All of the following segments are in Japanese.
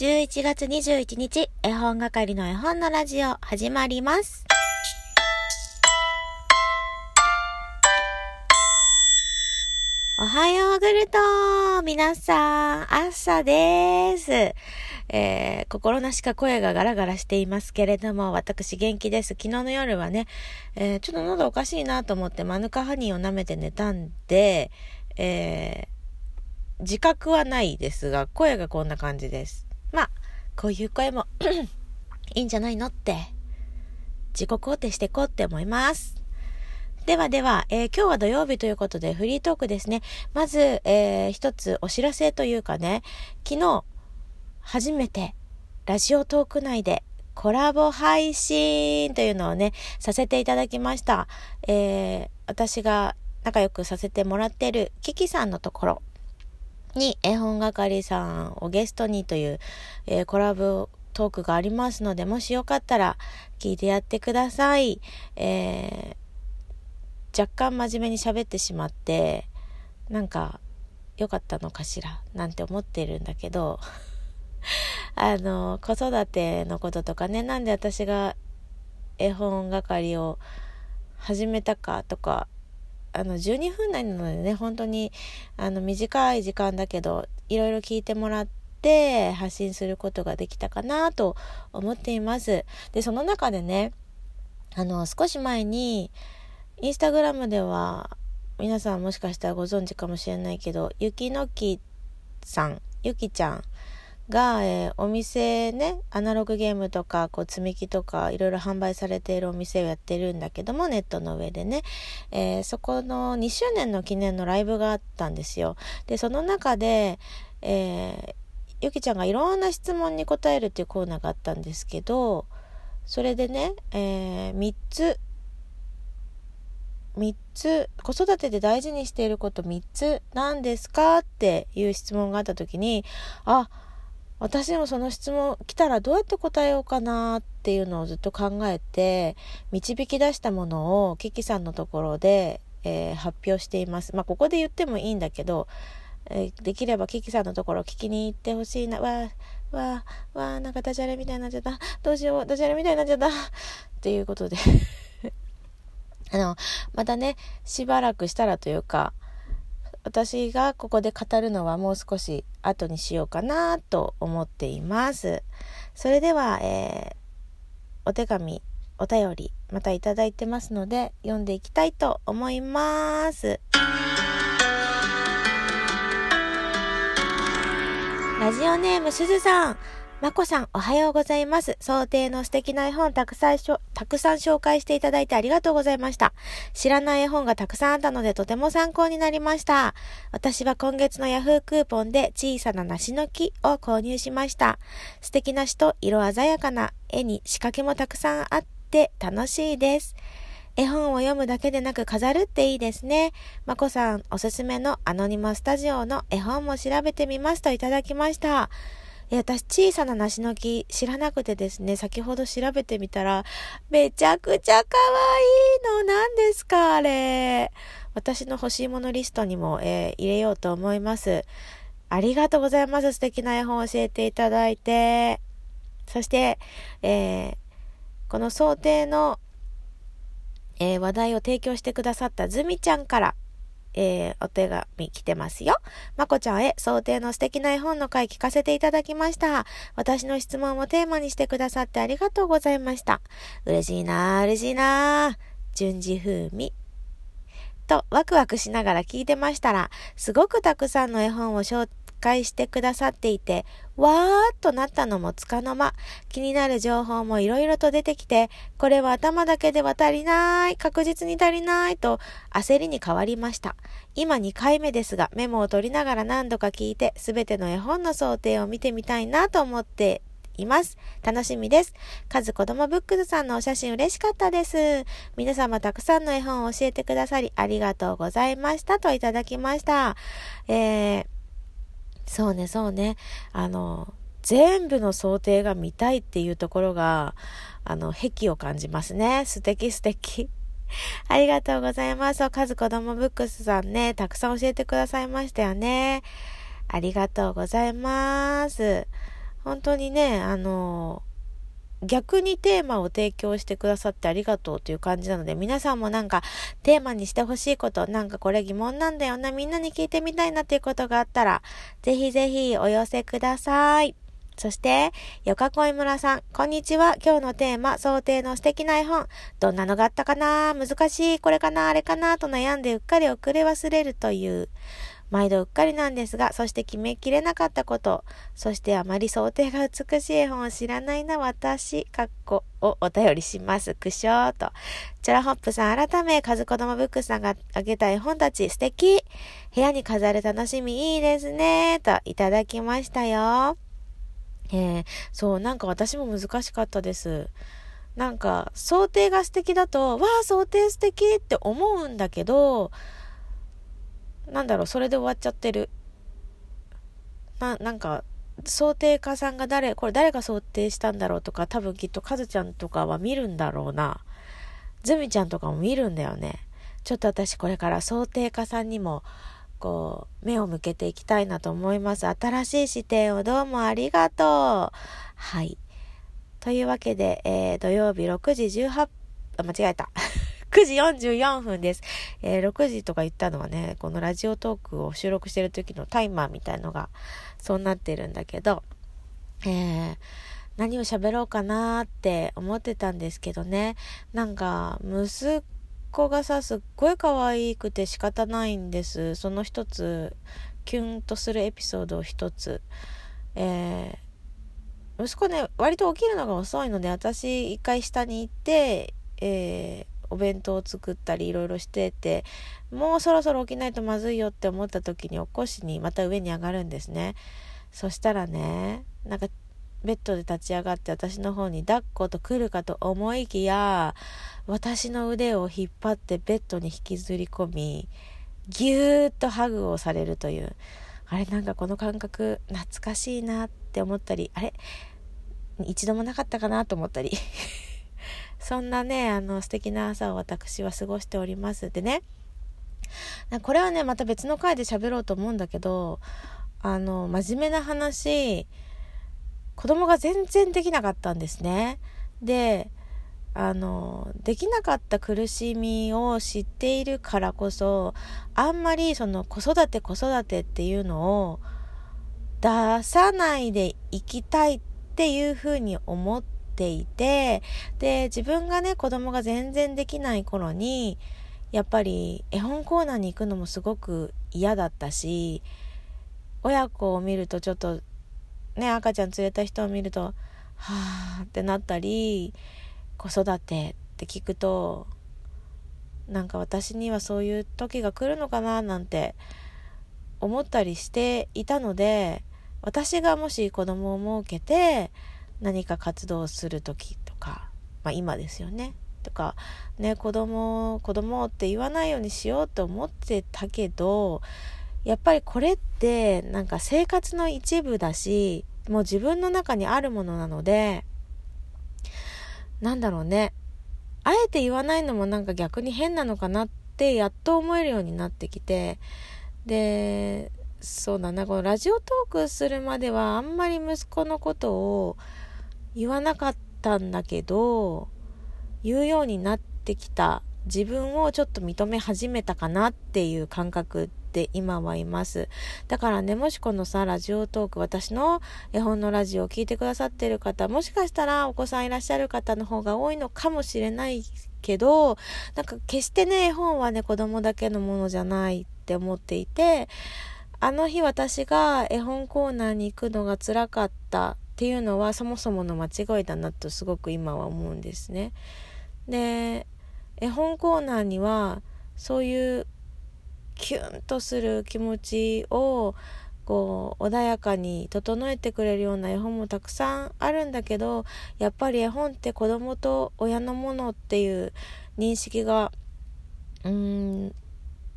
11月21日、絵本係の絵本のラジオ始まります。おはようグルト皆さん、朝です。えー、心なしか声がガラガラしていますけれども、私元気です。昨日の夜はね、えー、ちょっと喉おかしいなと思ってマヌカハニーを舐めて寝たんで、えー、自覚はないですが、声がこんな感じです。まあ、こういう声も いいんじゃないのって、自己肯定していこうって思います。ではでは、えー、今日は土曜日ということでフリートークですね。まず、えー、一つお知らせというかね、昨日、初めて、ラジオトーク内でコラボ配信というのをね、させていただきました。えー、私が仲良くさせてもらってるキキさんのところに絵本係さんをゲストにという、えー、コラボトークがありますので、もしよかったら聞いてやってください。えー若干真面目に喋ってしまってなんか良かったのかしら？なんて思ってるんだけど あの子育てのこととかねなんで私が絵本係を始めたかとかあの12分内なのでね本当にあの短い時間だけどいろいろ聞いてもらって発信することができたかなと思っています。でその中でねあの少し前にインスタグラムでは、皆さんもしかしたらご存知かもしれないけど、ゆきのきさん、ゆきちゃんが、えー、お店ね、アナログゲームとか、こう、積み木とか、いろいろ販売されているお店をやってるんだけども、ネットの上でね、えー、そこの2周年の記念のライブがあったんですよ。で、その中で、えー、ゆきちゃんがいろんな質問に答えるっていうコーナーがあったんですけど、それでね、え、3つ3つ、子育てで大事にしていること3つ何ですかっていう質問があった時に、あっ、私もその質問来たらどうやって答えようかなっていうのをずっと考えて、導き出したものをキキさんのところで、えー、発表しています。まあ、ここで言ってもいいんだけど、えー、できればキキさんのところ聞きに行ってほしいな。わー、わー、わー、なんかダジャレみたいになっちゃった。どうしよう、ダジャレみたいになっちゃった。っていうことで あの、またね、しばらくしたらというか、私がここで語るのはもう少し後にしようかなと思っています。それでは、えー、お手紙、お便り、またいただいてますので、読んでいきたいと思います。ラジオネームすずさん。まこさん、おはようございます。想定の素敵な絵本たくさんたくさん紹介していただいてありがとうございました。知らない絵本がたくさんあったのでとても参考になりました。私は今月のヤフークーポンで小さな梨の木を購入しました。素敵な詩と色鮮やかな絵に仕掛けもたくさんあって楽しいです。絵本を読むだけでなく飾るっていいですね。まこさんおすすめのアノニマスタジオの絵本も調べてみますといただきました。え私、小さな梨の木知らなくてですね、先ほど調べてみたら、めちゃくちゃ可愛いの何ですか、あれ。私の欲しいものリストにも、えー、入れようと思います。ありがとうございます。素敵な絵本を教えていただいて。そして、えー、この想定の、えー、話題を提供してくださったズミちゃんから、えー、お手紙来てますよ。まこちゃんへ想定の素敵な絵本の回聞かせていただきました。私の質問をテーマにしてくださってありがとうございました。嬉しいなぁ、嬉しいなぁ。順次風味。とワクワクしながら聞いてましたら、すごくたくさんの絵本を介してくださっていて、わーっとなったのもつかの間、気になる情報もいろいろと出てきて、これは頭だけでは足りない、確実に足りないと焦りに変わりました。今2回目ですが、メモを取りながら何度か聞いて、すべての絵本の想定を見てみたいなと思っています。楽しみです。カズ子供ブックスさんのお写真嬉しかったです。皆様たくさんの絵本を教えてくださりありがとうございましたといただきました。えーそうね、そうね。あの、全部の想定が見たいっていうところが、あの、癖を感じますね。素敵素敵。ありがとうございます。カズ子供ブックスさんね、たくさん教えてくださいましたよね。ありがとうございます。本当にね、あの逆にテーマを提供してくださってありがとうという感じなので、皆さんもなんかテーマにしてほしいこと、なんかこれ疑問なんだよな、みんなに聞いてみたいなっていうことがあったら、ぜひぜひお寄せください。そして、よかこい村さん、こんにちは。今日のテーマ、想定の素敵な絵本。どんなのがあったかな？難しい？これかな？あれかな？と悩んでうっかり遅れ忘れるという。毎度うっかりなんですが、そして決めきれなかったこと、そしてあまり想定が美しい絵本を知らないな私、かっこをお便りします。苦笑と。チョラホップさん、改め、カズコドモブックさんがあげた絵本たち、素敵部屋に飾る楽しみいいですね。と、いただきましたよ。えー、そう、なんか私も難しかったです。なんか、想定が素敵だと、わあ、想定素敵って思うんだけど、なんだろう、それで終わっちゃってる。な、なんか、想定家さんが誰、これ誰が想定したんだろうとか、多分きっとカズちゃんとかは見るんだろうな。ズミちゃんとかも見るんだよね。ちょっと私これから想定家さんにも、こう、目を向けていきたいなと思います。新しい視点をどうもありがとう。はい。というわけで、えー、土曜日6時18、あ、間違えた。9時44分です。えー、6時とか言ったのはね、このラジオトークを収録してる時のタイマーみたいのが、そうなってるんだけど、えー、何を喋ろうかなって思ってたんですけどね、なんか、息子がさ、すっごい可愛くて仕方ないんです。その一つ、キュンとするエピソードを一つ。えー、息子ね、割と起きるのが遅いので、私一回下に行って、えお弁当を作ったりいろいろしててもうそろそろ起きないとまずいよって思った時に起こしにまた上に上がるんですね。そしたらねなんかベッドで立ち上がって私の方に抱っこと来るかと思いきや私の腕を引っ張ってベッドに引きずり込みぎゅーっとハグをされるという。あれなんかこの感覚懐かしいなって思ったりあれ一度もなかったかなと思ったり。そんなね、あの素敵な朝を私は過ごしております。でね、これはね、また別の回で喋ろうと思うんだけど、あの、真面目な話、子供が全然できなかったんですね。で、あの、できなかった苦しみを知っているからこそ、あんまりその子育て子育てっていうのを出さないでいきたいっていうふうに思ってていて、で、自分がね、子供が全然できない頃に、やっぱり絵本コーナーに行くのもすごく嫌だったし、親子を見るとちょっと、ね、赤ちゃん連れた人を見ると、はぁってなったり、子育てって聞くと、なんか私にはそういう時が来るのかななんて思ったりしていたので、私がもし子供を設けて、何か活動する時とか、まあ、今ですよね。とかね子供子供って言わないようにしようと思ってたけどやっぱりこれってなんか生活の一部だしもう自分の中にあるものなのでなんだろうね。あえて言わないのもなんか逆に変なのかなってやっと思えるようになってきてでそうだな。このラジオトークするまではあんまり息子のことを言わなかったんだけど、言うようになってきた自分をちょっと認め始めたかなっていう感覚って今はいます。だからね、もしこのさ、ラジオトーク、私の絵本のラジオを聴いてくださってる方、もしかしたらお子さんいらっしゃる方の方が多いのかもしれないけど、なんか決してね、絵本はね、子供だけのものじゃないって思っていて、あの日私が絵本コーナーに行くのが辛かったっていうのはそもそもの間違いだなとすごく今は思うんですね。で絵本コーナーにはそういうキュンとする気持ちをこう穏やかに整えてくれるような絵本もたくさんあるんだけどやっぱり絵本って子供と親のものっていう認識がうーん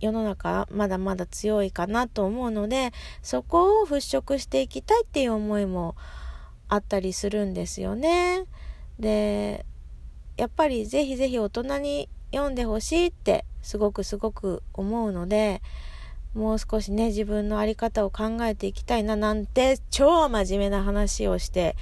世の中まだまだ強いかなと思うのでそこを払拭していきたいっていう思いもあったりするんですよね。で、やっぱりぜひぜひ大人に読んでほしいってすごくすごく思うので、もう少しね、自分の在り方を考えていきたいななんて、超真面目な話をして、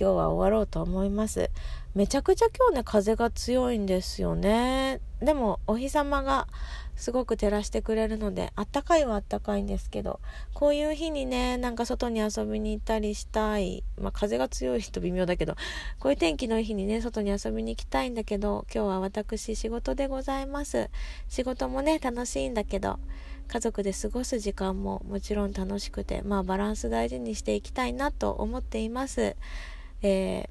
今日は終わろうと思います。めちゃくちゃ今日ね、風が強いんですよね。でも、お日様がすごく照らしてくれるので、あったかいはあったかいんですけど、こういう日にね、なんか外に遊びに行ったりしたい。まあ、風が強い人微妙だけど、こういう天気の日にね、外に遊びに行きたいんだけど、今日は私仕事でございます。仕事もね、楽しいんだけど、家族で過ごす時間ももちろん楽しくて、まあバランス大事にしていきたいなと思っています。え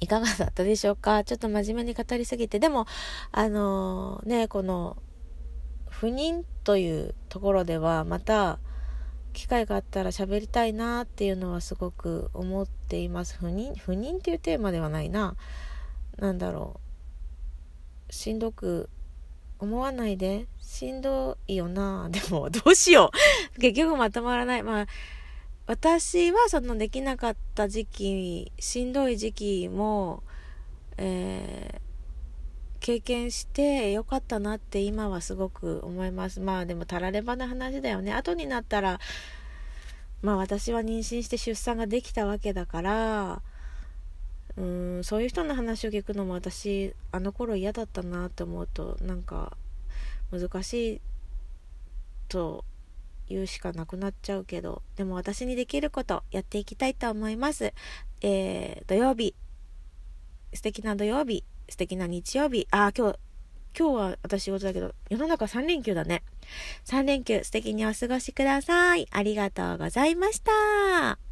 ー、いかがだったでしょうか？ちょっと真面目に語りすぎて。でも、あのー、ね、この、不妊というところではまた、機会があったら喋りたいなっていうのはすごく思っています。不妊不妊っていうテーマではないな。なんだろう。しんどく思わないで。しんどいよな。でも、どうしよう。結局まとまらない。まあ、私はそのできなかった時期、しんどい時期も、えー、経験してよかったなって今はすごく思います。まあでもたらればな話だよね。後になったら、まあ私は妊娠して出産ができたわけだから、うんそういう人の話を聞くのも私あの頃嫌だったなって思うとなんか難しいと言うしかなくなっちゃうけどでも私にできることやっていきたいと思います、えー、土曜日。素敵な土曜日。素敵な日曜日。あ今日今日は私仕事だけど世の中3連休だね。3連休素敵にお過ごしください。ありがとうございました。